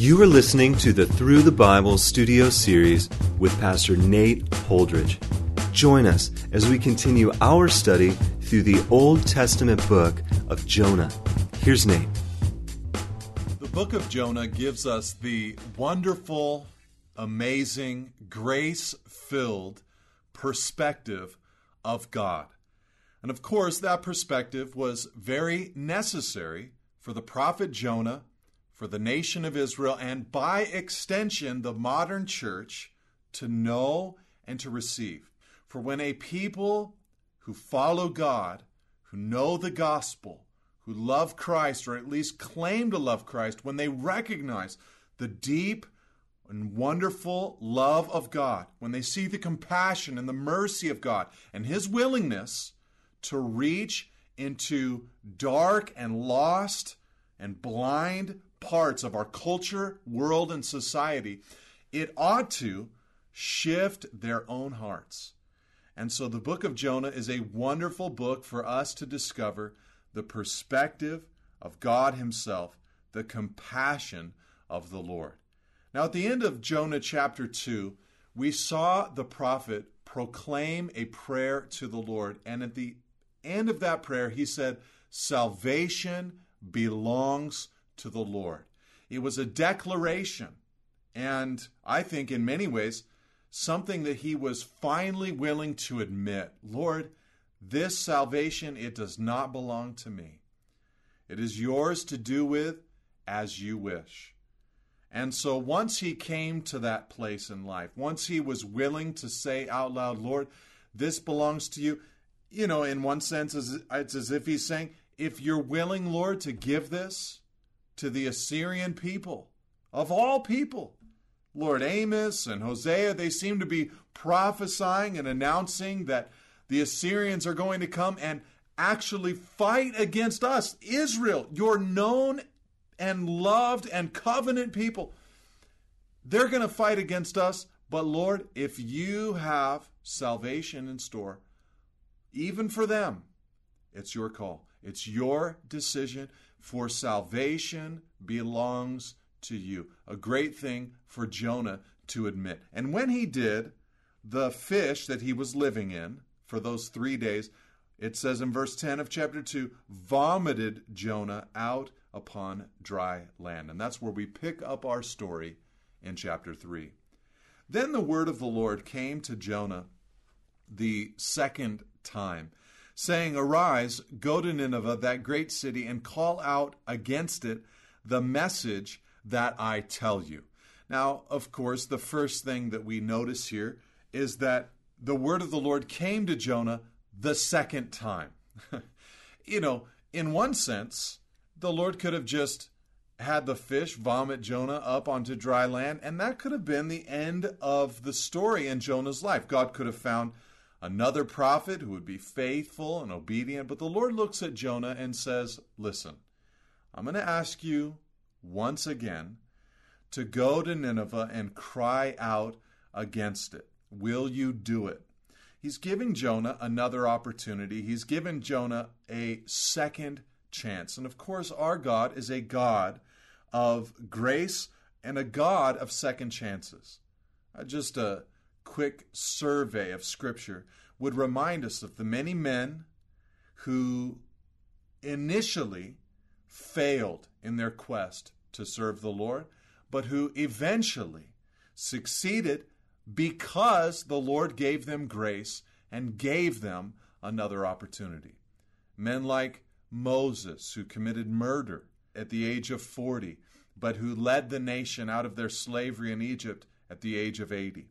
You are listening to the Through the Bible studio series with Pastor Nate Holdridge. Join us as we continue our study through the Old Testament book of Jonah. Here's Nate. The book of Jonah gives us the wonderful, amazing, grace filled perspective of God. And of course, that perspective was very necessary for the prophet Jonah, for the nation of Israel, and by extension, the modern church to know and to receive. For when a people who follow God, who know the gospel, who love Christ, or at least claim to love Christ, when they recognize the deep and wonderful love of God, when they see the compassion and the mercy of God and His willingness to reach into dark and lost and blind parts of our culture, world, and society, it ought to shift their own hearts. And so the book of Jonah is a wonderful book for us to discover the perspective of God Himself, the compassion of the Lord. Now, at the end of Jonah chapter 2, we saw the prophet proclaim a prayer to the Lord. And at the end of that prayer, he said, Salvation belongs to the Lord. It was a declaration, and I think in many ways, something that he was finally willing to admit Lord, this salvation, it does not belong to me. It is yours to do with as you wish. And so once he came to that place in life, once he was willing to say out loud, Lord, this belongs to you, you know, in one sense, it's as if he's saying, if you're willing, Lord, to give this to the Assyrian people, of all people, Lord Amos and Hosea, they seem to be prophesying and announcing that the Assyrians are going to come and actually fight against us, Israel, your known and loved and covenant people. They're going to fight against us, but Lord, if you have salvation in store, even for them, it's your call. It's your decision, for salvation belongs to you. A great thing for Jonah to admit. And when he did, the fish that he was living in for those three days, it says in verse 10 of chapter 2, vomited Jonah out upon dry land. And that's where we pick up our story in chapter 3. Then the word of the Lord came to Jonah the second time, saying, Arise, go to Nineveh, that great city, and call out against it the message that I tell you. Now, of course, the first thing that we notice here is that the word of the Lord came to Jonah the second time. you know, in one sense, the Lord could have just had the fish vomit Jonah up onto dry land, and that could have been the end of the story in Jonah's life. God could have found another prophet who would be faithful and obedient, but the Lord looks at Jonah and says, Listen, I'm going to ask you once again to go to Nineveh and cry out against it. Will you do it? He's giving Jonah another opportunity. He's given Jonah a second chance. And of course, our God is a God of grace and a God of second chances. Uh, just a quick survey of Scripture would remind us of the many men who initially failed in their quest to serve the Lord, but who eventually succeeded because the Lord gave them grace and gave them another opportunity. Men like Moses, who committed murder at the age of 40, but who led the nation out of their slavery in Egypt at the age of 80.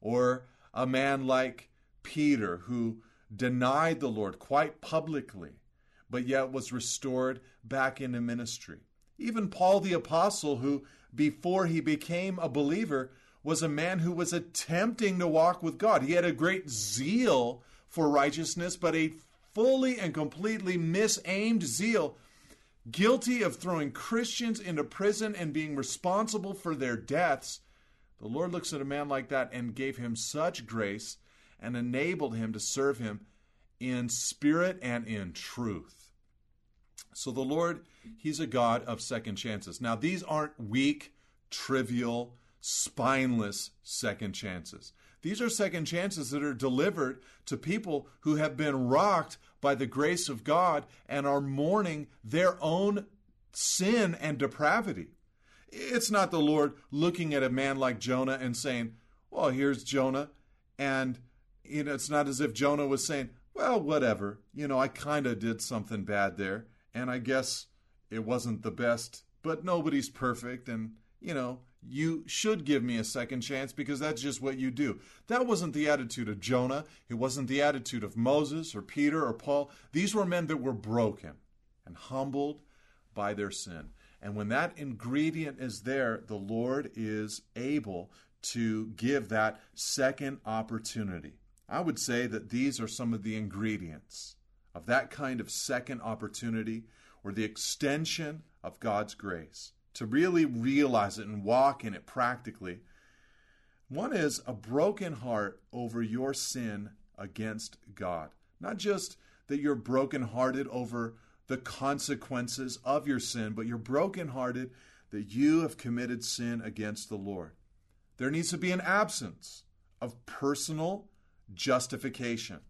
Or a man like Peter, who denied the Lord quite publicly, but yet was restored back into ministry. Even Paul the Apostle, who before he became a believer was a man who was attempting to walk with God. He had a great zeal for righteousness, but a fully and completely misaimed zeal, guilty of throwing Christians into prison and being responsible for their deaths. The Lord looks at a man like that and gave him such grace and enabled him to serve him in spirit and in truth. So the Lord, He's a God of second chances. Now, these aren't weak trivial, spineless second chances. These are second chances that are delivered to people who have been rocked by the grace of God and are mourning their own sin and depravity. It's not the Lord looking at a man like Jonah and saying, Well, here's Jonah. And you know, it's not as if Jonah was saying, Well, whatever. You know, I kind of did something bad there. And I guess it wasn't the best, but nobody's perfect. And, you know, you should give me a second chance because that's just what you do. That wasn't the attitude of Jonah. It wasn't the attitude of Moses or Peter or Paul. These were men that were broken and humbled by their sin. And when that ingredient is there, the Lord is able to give that second opportunity. I would say that these are some of the ingredients of that kind of second opportunity or the extension of God's grace to really realize it and walk in it practically. One is a broken heart over your sin against God. Not just that you're brokenhearted over the consequences of your sin, but you're brokenhearted that you have committed sin against the Lord. There needs to be an absence of personal justification,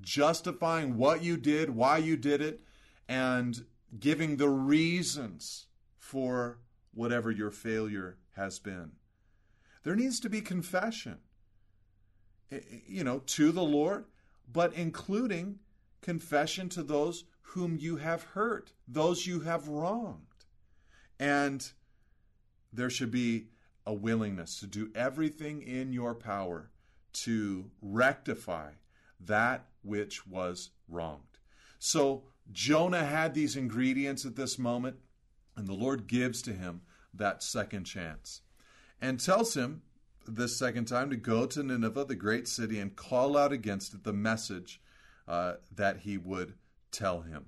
justifying what you did, why you did it, and giving the reasons for whatever your failure has been. There needs to be confession, eh, eh, you know, to the Lord, but including confession to those whom you have hurt, those you have wronged. And there should be a willingness to do everything in your power to rectify that which was wronged. So Jonah had these ingredients at this moment. And the Lord gives to him that second chance and tells him this second time to go to Nineveh, the great city, and call out against it the message uh, that he would tell him.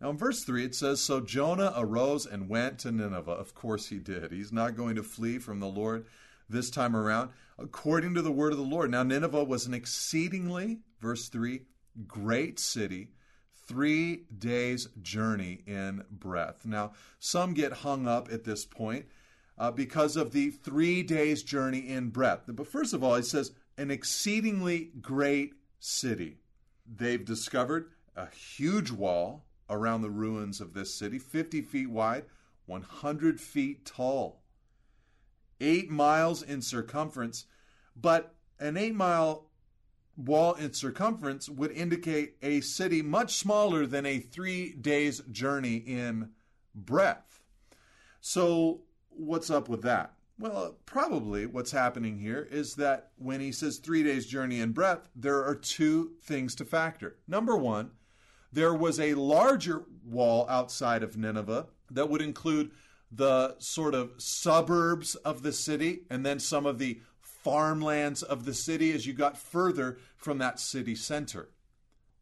Now, in verse 3, it says So Jonah arose and went to Nineveh. Of course, he did. He's not going to flee from the Lord this time around, according to the word of the Lord. Now, Nineveh was an exceedingly, verse 3, great city three days' journey in breadth. Now, some get hung up at this point uh, because of the three days' journey in breadth. But first of all, it says an exceedingly great city. They've discovered a huge wall around the ruins of this city, 50 feet wide, 100 feet tall, eight miles in circumference. But an eight mile wall in circumference would indicate a city much smaller than a three days journey in breadth. So, what's up with that? Well, probably what's happening here is that when he says three days journey in breadth, there are two things to factor. Number one, there was a larger wall outside of Nineveh that would include the sort of suburbs of the city and then some of the farmlands of the city as you got further from that city center.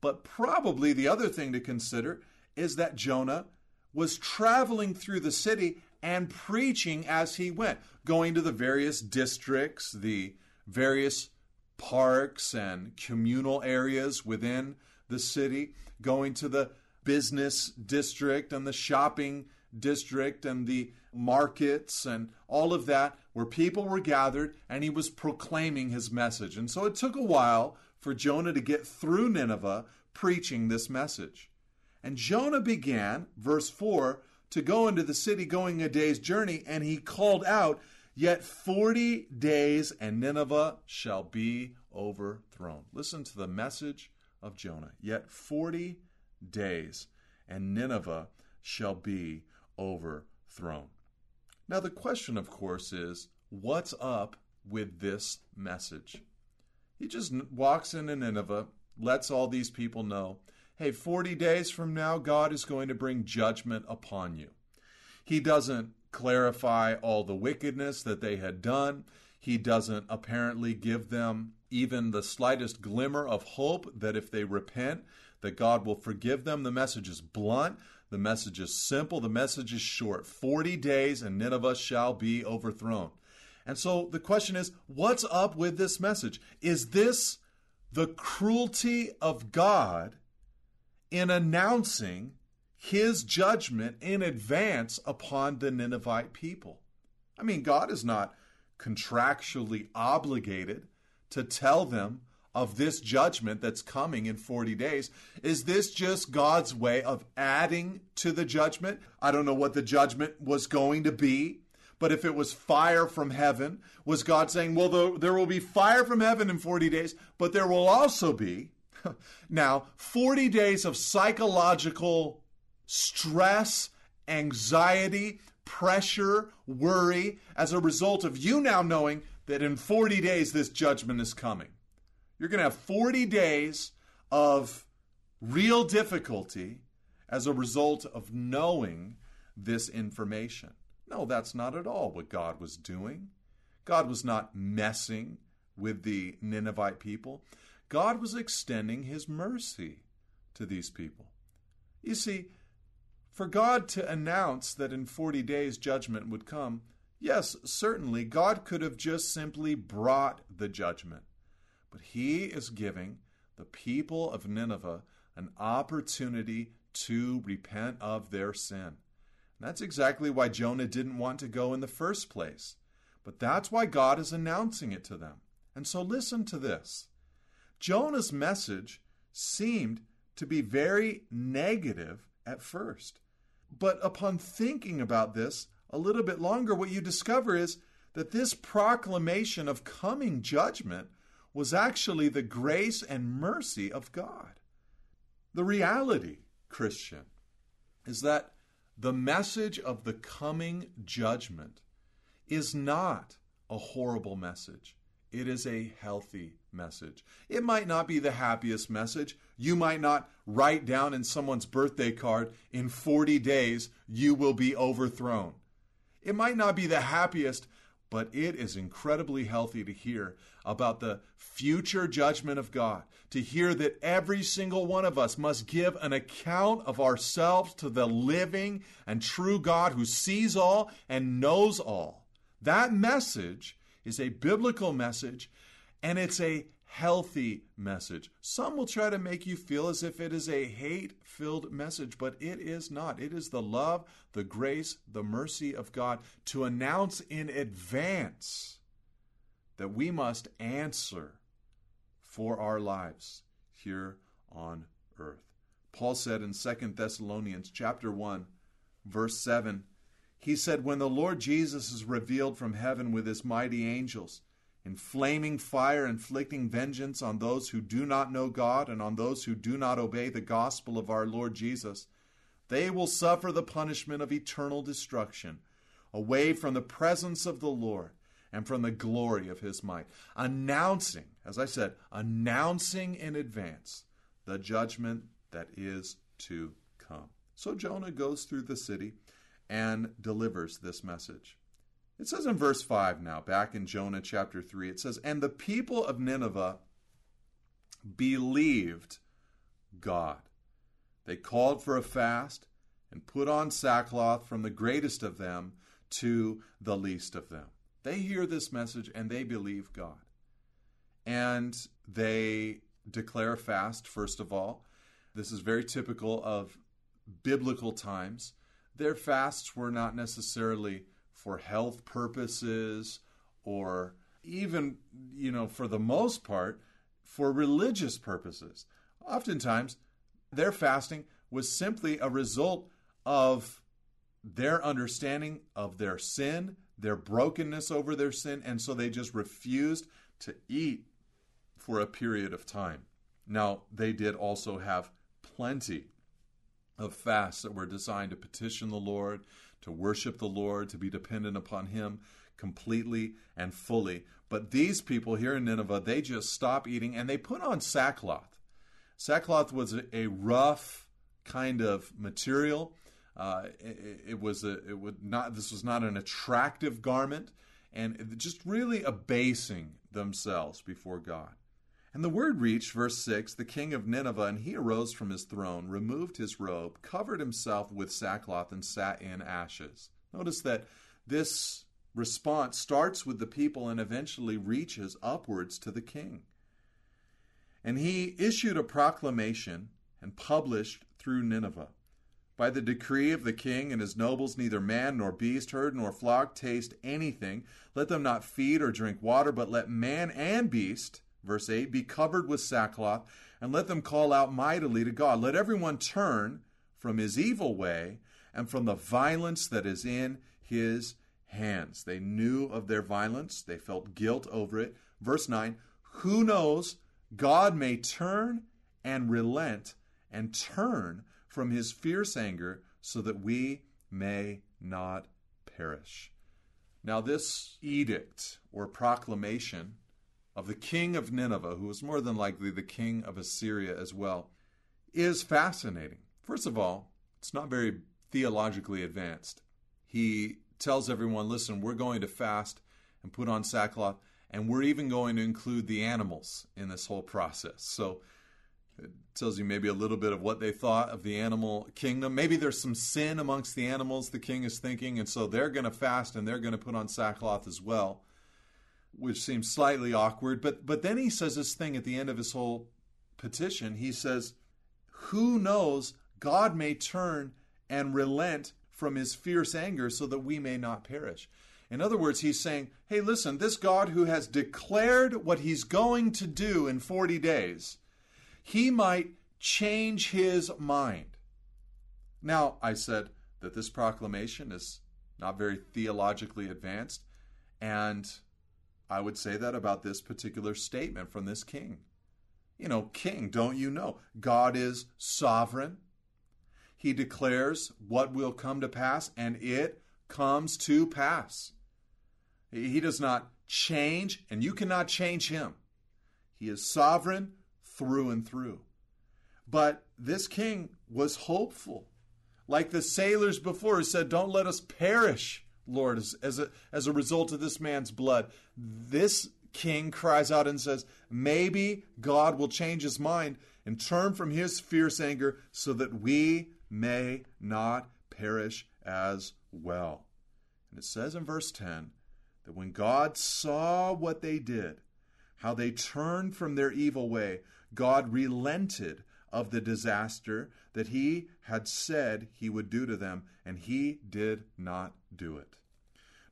But probably the other thing to consider is that Jonah was traveling through the city and preaching as he went, going to the various districts, the various parks and communal areas within the city, going to the business district and the shopping district and the markets and all of that where people were gathered and he was proclaiming his message. And so it took a while for Jonah to get through Nineveh preaching this message. And Jonah began, verse 4, to go into the city going a day's journey, and he called out, Yet 40 days and Nineveh shall be overthrown. Listen to the message of Jonah. Yet 40 days and Nineveh shall be overthrown. Now, the question, of course, is what's up with this message? He just walks into Nineveh, lets all these people know hey, 40 days from now, God is going to bring judgment upon you. He doesn't clarify all the wickedness that they had done. He doesn't apparently give them even the slightest glimmer of hope that if they repent, that God will forgive them. The message is blunt. The message is simple. The message is short. 40 days and Nineveh shall be overthrown. And so the question is what's up with this message? Is this the cruelty of God in announcing his judgment in advance upon the Ninevite people? I mean, God is not contractually obligated to tell them of this judgment that's coming in 40 days. Is this just God's way of adding to the judgment? I don't know what the judgment was going to be, but if it was fire from heaven, was God saying, well, there will be fire from heaven in 40 days, but there will also be now 40 days of psychological stress, anxiety, pressure, worry as a result of you now knowing that in 40 days this judgment is coming. You're going to have 40 days of real difficulty as a result of knowing this information. No, that's not at all what God was doing. God was not messing with the Ninevite people. God was extending his mercy to these people. You see, for God to announce that in 40 days judgment would come, yes, certainly, God could have just simply brought the judgment. But he is giving the people of Nineveh an opportunity to repent of their sin. And that's exactly why Jonah didn't want to go in the first place. But that's why God is announcing it to them. And so listen to this. Jonah's message seemed to be very negative at first. But upon thinking about this a little bit longer, what you discover is that this proclamation of coming judgment was actually the grace and mercy of God. The reality, Christian, is that the message of the coming judgment is not a horrible message. It is a healthy message. It might not be the happiest message. You might not write down in someone's birthday card, in 40 days, you will be overthrown. It might not be the happiest, but it is incredibly healthy to hear about the future judgment of God, to hear that every single one of us must give an account of ourselves to the living and true God who sees all and knows all. That message is a biblical message and it's a healthy message. Some will try to make you feel as if it is a hate filled message, but it is not. It is the love, the grace, the mercy of God to announce in advance that we must answer for our lives here on earth. Paul said in 2 Thessalonians chapter 1 verse 7 he said, When the Lord Jesus is revealed from heaven with his mighty angels, in flaming fire, inflicting vengeance on those who do not know God and on those who do not obey the gospel of our Lord Jesus, they will suffer the punishment of eternal destruction, away from the presence of the Lord and from the glory of his might. Announcing, as I said, announcing in advance the judgment that is to come. So Jonah goes through the city and delivers this message. It says in verse 5 now, back in Jonah chapter 3, it says, And the people of Nineveh believed God. They called for a fast and put on sackcloth from the greatest of them to the least of them. They hear this message and they believe God. And they declare a fast, first of all. This is very typical of biblical times their fasts were not necessarily for health purposes or even, you know, for the most part, for religious purposes. Oftentimes, their fasting was simply a result of their understanding of their sin, their brokenness over their sin, and so they just refused to eat for a period of time. Now, they did also have plenty of fasts that were designed to petition the Lord, to worship the Lord, to be dependent upon Him completely and fully. But these people here in Nineveh, they just stop eating and they put on sackcloth. Sackcloth was a rough kind of material. Uh, it, it, was a, it would not. This was not an attractive garment, and just really abasing themselves before God. And the word reached, verse 6, the king of Nineveh, and he arose from his throne, removed his robe, covered himself with sackcloth, and sat in ashes. Notice that this response starts with the people and eventually reaches upwards to the king. And he issued a proclamation and published through Nineveh By the decree of the king and his nobles, neither man nor beast, herd nor flock taste anything. Let them not feed or drink water, but let man and beast, verse 8, be covered with sackcloth, and let them call out mightily to God. Let everyone turn from his evil way and from the violence that is in his hands. They knew of their violence, they felt guilt over it. Verse 9, who knows? God may turn and relent and turn from his fierce anger so that we may not perish. Now, this edict or proclamation of the king of Nineveh, who was more than likely the king of Assyria as well, is fascinating. First of all, it's not very theologically advanced. He tells everyone, listen, we're going to fast and put on sackcloth, and we're even going to include the animals in this whole process. So it tells you maybe a little bit of what they thought of the animal kingdom. Maybe there's some sin amongst the animals the king is thinking, and so they're going to fast and they're going to put on sackcloth as well, which seems slightly awkward. But but then he says this thing at the end of his whole petition. He says, "Who knows? God may turn and relent from his fierce anger so that we may not perish." In other words, he's saying, "Hey, listen, this God who has declared what he's going to do in 40 days." he might change his mind. Now, I said that this proclamation is not very theologically advanced, and I would say that about this particular statement from this king. You know, king, don't you know? God is sovereign. He declares what will come to pass, and it comes to pass. He does not change, and you cannot change him. He is sovereign through and through. But this king was hopeful. Like the sailors before who said, Don't let us perish, Lord, as, as, a, as a result of this man's blood. This king cries out and says, Maybe God will change his mind and turn from his fierce anger so that we may not perish as well. And it says in verse 10 that when God saw what they did, how they turned from their evil way, God relented of the disaster that he had said he would do to them, and he did not do it.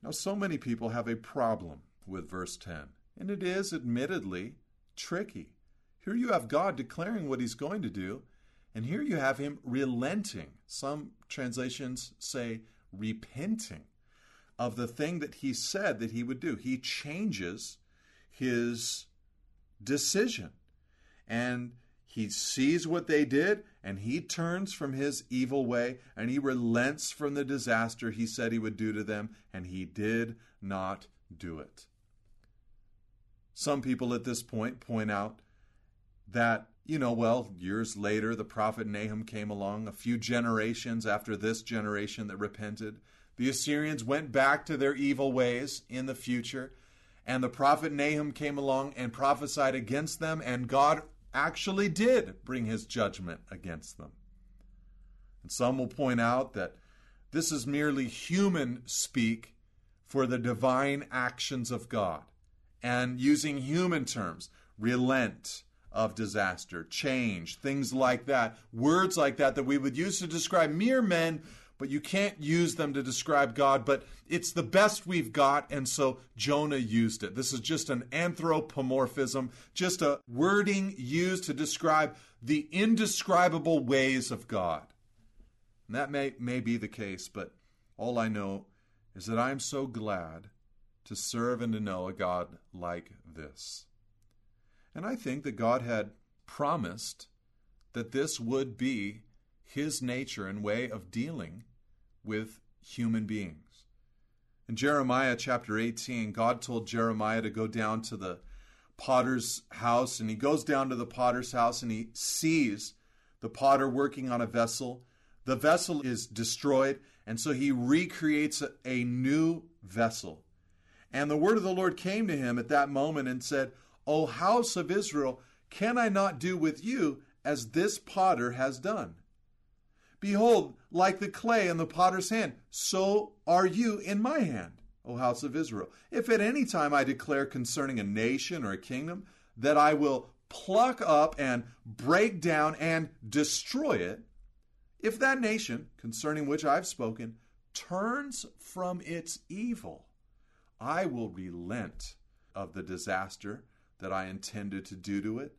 Now, so many people have a problem with verse 10, and it is admittedly tricky. Here you have God declaring what he's going to do, and here you have him relenting. Some translations say repenting of the thing that he said that he would do. He changes his decision and he sees what they did and he turns from his evil way and he relents from the disaster he said he would do to them and he did not do it. Some people at this point point out that, you know, well, years later, the prophet Nahum came along, a few generations after this generation that repented. The Assyrians went back to their evil ways in the future, and the prophet Nahum came along and prophesied against them, and God actually did bring his judgment against them. And some will point out that this is merely human speak for the divine actions of God. And using human terms, relent of disaster, change, things like that, words like that that we would use to describe mere men but you can't use them to describe God, but it's the best we've got, and so Jonah used it. This is just an anthropomorphism, just a wording used to describe the indescribable ways of God. And that may, may be the case, but all I know is that I am so glad to serve and to know a God like this. And I think that God had promised that this would be his nature and way of dealing with human beings. In Jeremiah chapter 18, God told Jeremiah to go down to the potter's house, and he goes down to the potter's house and he sees the potter working on a vessel. The vessel is destroyed, and so he recreates a, a new vessel. And the word of the Lord came to him at that moment and said, O house of Israel, can I not do with you as this potter has done? Behold, like the clay in the potter's hand, so are you in my hand, O house of Israel. If at any time I declare concerning a nation or a kingdom that I will pluck up and break down and destroy it, If that nation, concerning which I've spoken, turns from its evil, I will relent of the disaster that I intended to do to it.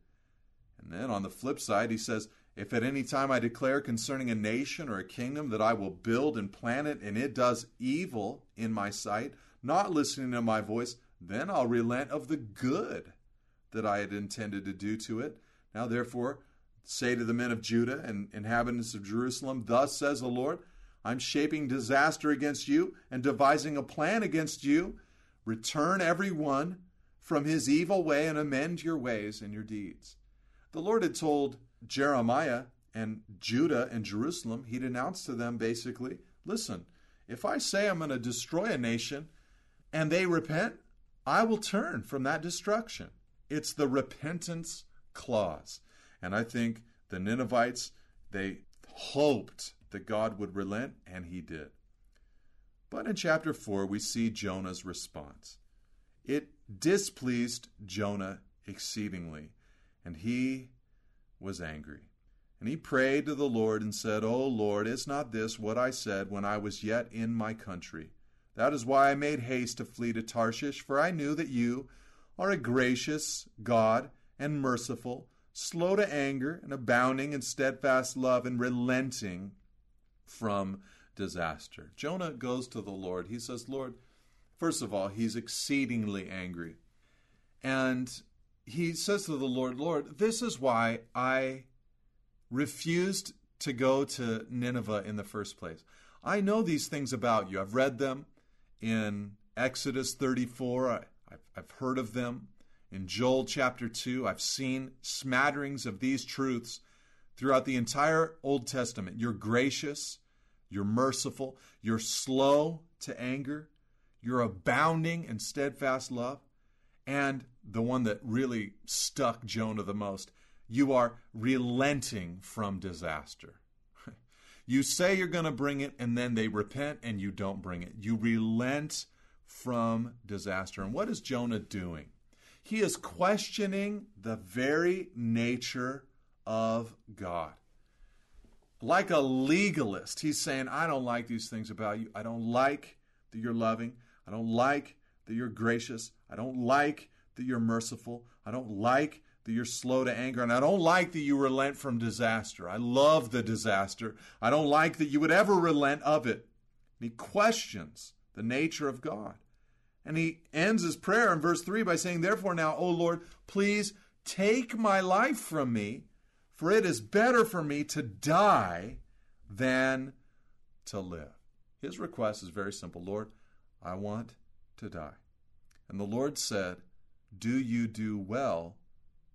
And then on the flip side, he says, If at any time I declare concerning a nation or a kingdom that I will build and plant it, and it does evil in my sight, not listening to my voice, then I'll relent of the good that I had intended to do to it. Now, therefore, say to the men of Judah and inhabitants of Jerusalem, Thus says the Lord, I'm shaping disaster against you and devising a plan against you. Return every one from his evil way and amend your ways and your deeds. The Lord had told Jeremiah and Judah and Jerusalem, he'd announced to them basically, listen, if I say I'm going to destroy a nation and they repent, I will turn from that destruction. It's the repentance clause. And I think the Ninevites, they hoped that God would relent, and he did. But in chapter 4, we see Jonah's response. It displeased Jonah exceedingly, and he was angry. And he prayed to the Lord and said, O Lord, is not this what I said when I was yet in my country? That is why I made haste to flee to Tarshish, for I knew that you are a gracious God and merciful, slow to anger, and abounding in steadfast love, and relenting from disaster. Jonah goes to the Lord. He says, Lord, first of all, he's exceedingly angry. And he says to the Lord, Lord, this is why I refused to go to Nineveh in the first place. I know these things about you. I've read them in Exodus 34. I, have I've heard of them. In Joel chapter 2, I've seen smatterings of these truths throughout the entire Old Testament. You're gracious, you're merciful, you're slow to anger, you're abounding in steadfast love, and the one that really stuck Jonah the most, you are relenting from disaster. you say you're going to bring it, and then they repent and you don't bring it. You relent from disaster. And what is Jonah doing? He is questioning the very nature of God. Like a legalist, he's saying, I don't like these things about you. I don't like that you're loving. I don't like that you're gracious. I don't like that you're merciful. I don't like that you're slow to anger. And I don't like that you relent from disaster. I love the disaster. I don't like that you would ever relent of it. And he questions the nature of God. And he ends his prayer in verse 3 by saying, Therefore, now, O Lord, please take my life from me for it is better for me to die than to live. His request is very simple Lord, I want to die. And the Lord said, Do you do well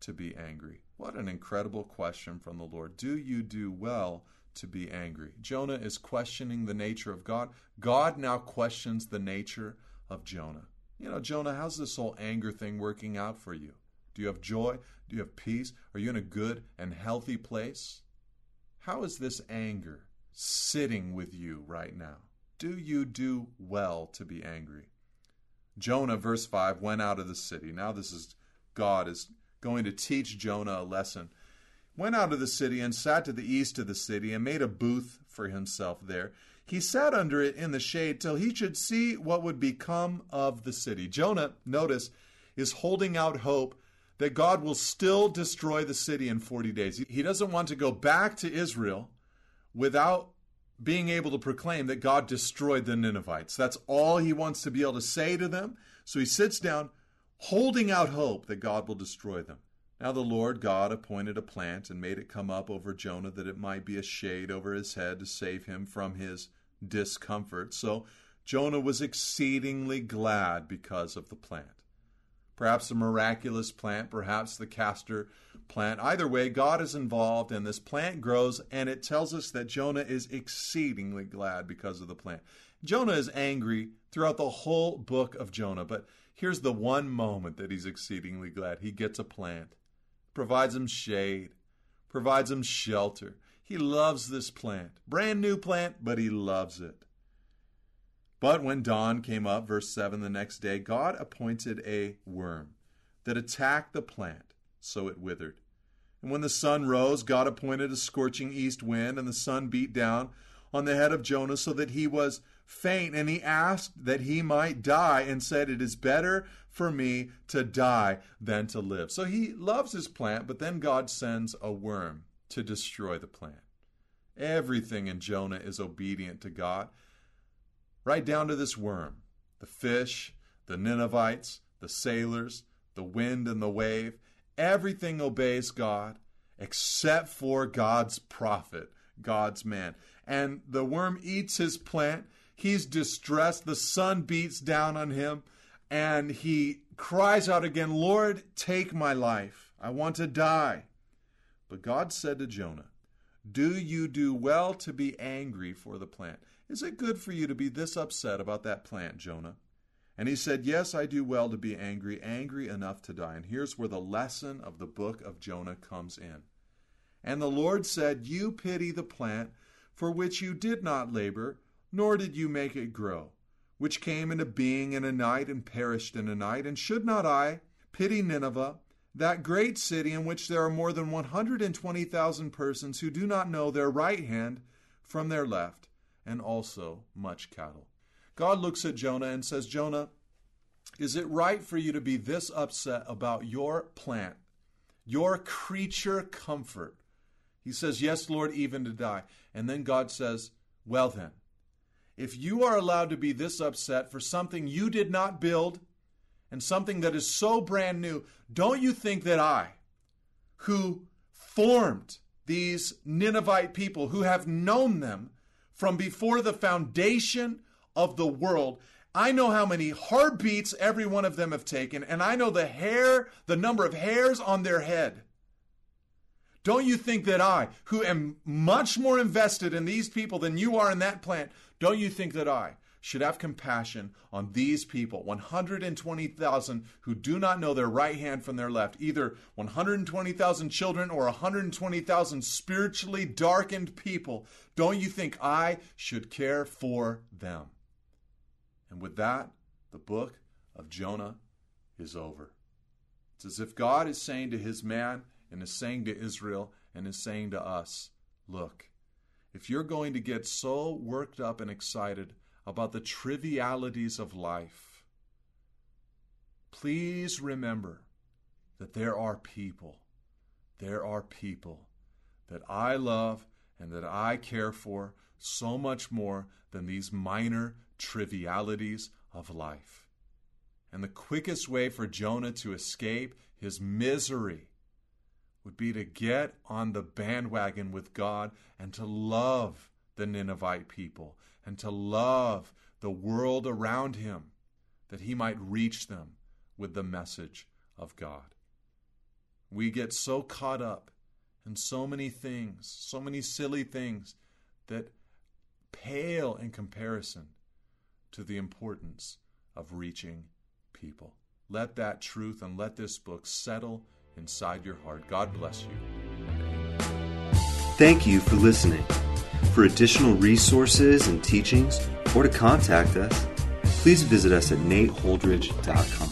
to be angry? What an incredible question from the Lord. Do you do well to be angry? Jonah is questioning the nature of God. God now questions the nature of Jonah. You know, Jonah, how's this whole anger thing working out for you? Do you have joy? Do you have peace? Are you in a good and healthy place? How is this anger sitting with you right now? Do you do well to be angry? Jonah, verse 5, went out of the city. Now, this is God is going to teach Jonah a lesson. Went out of the city and sat to the east of the city and made a booth for himself there. He sat under it in the shade till he should see what would become of the city. Jonah, notice, is holding out hope that God will still destroy the city in 40 days. He doesn't want to go back to Israel without being able to proclaim that God destroyed the Ninevites. That's all he wants to be able to say to them. So he sits down, holding out hope that God will destroy them. Now the Lord God appointed a plant and made it come up over Jonah that it might be a shade over his head to save him from his discomfort. So Jonah was exceedingly glad because of the plant perhaps a miraculous plant, perhaps the castor plant. Either way, God is involved, and this plant grows, and it tells us that Jonah is exceedingly glad because of the plant. Jonah is angry throughout the whole book of Jonah, but here's the one moment that he's exceedingly glad. He gets a plant, provides him shade, provides him shelter. He loves this plant. Brand new plant, but he loves it. But when dawn came up, verse 7, the next day, God appointed a worm that attacked the plant, so it withered. And when the sun rose, God appointed a scorching east wind, and the sun beat down on the head of Jonah so that he was faint. And he asked that he might die, and said, It is better for me to die than to live. So he loves his plant, but then God sends a worm to destroy the plant. Everything in Jonah is obedient to God, right down to this worm the fish, the Ninevites, the sailors, the wind and the wave. Everything obeys God except for God's prophet, God's man. And the worm eats his plant. He's distressed. The sun beats down on him. And he cries out again, Lord, take my life. I want to die. But God said to Jonah, Do you do well to be angry for the plant? Is it good for you to be this upset about that plant, Jonah? And he said, Yes, I do well to be angry, angry enough to die. And here's where the lesson of the book of Jonah comes in. And the Lord said, You pity the plant for which you did not labor, nor did you make it grow, which came into being in a night and perished in a night. And should not I pity Nineveh, that great city in which there are more than 120,000 persons who do not know their right hand from their left, and also much cattle? God looks at Jonah and says, Jonah, is it right for you to be this upset about your plant, your creature comfort? He says, Yes, Lord, even to die. And then God says, Well, then, if you are allowed to be this upset for something you did not build and something that is so brand new, don't you think that I, who formed these Ninevite people, who have known them from before the foundation of the world. I know how many heartbeats every one of them have taken, and I know the hair, the number of hairs on their head. Don't you think that I, who am much more invested in these people than you are in that plant, don't you think that I should have compassion on these people, 120,000 who do not know their right hand from their left, either 120,000 children or 120,000 spiritually darkened people? Don't you think I should care for them? And with that, the book of Jonah is over. It's as if God is saying to his man and is saying to Israel and is saying to us, look, if you're going to get so worked up and excited about the trivialities of life, please remember that there are people, there are people that I love and that I care for so much more than these minor trivialities of life. And the quickest way for Jonah to escape his misery would be to get on the bandwagon with God and to love the Ninevite people and to love the world around him that he might reach them with the message of God. We get so caught up in so many things, so many silly things that pale in comparison to the importance of reaching people. Let that truth and let this book settle inside your heart. God bless you. Thank you for listening. For additional resources and teachings, or to contact us, please visit us at nateholdridge.com.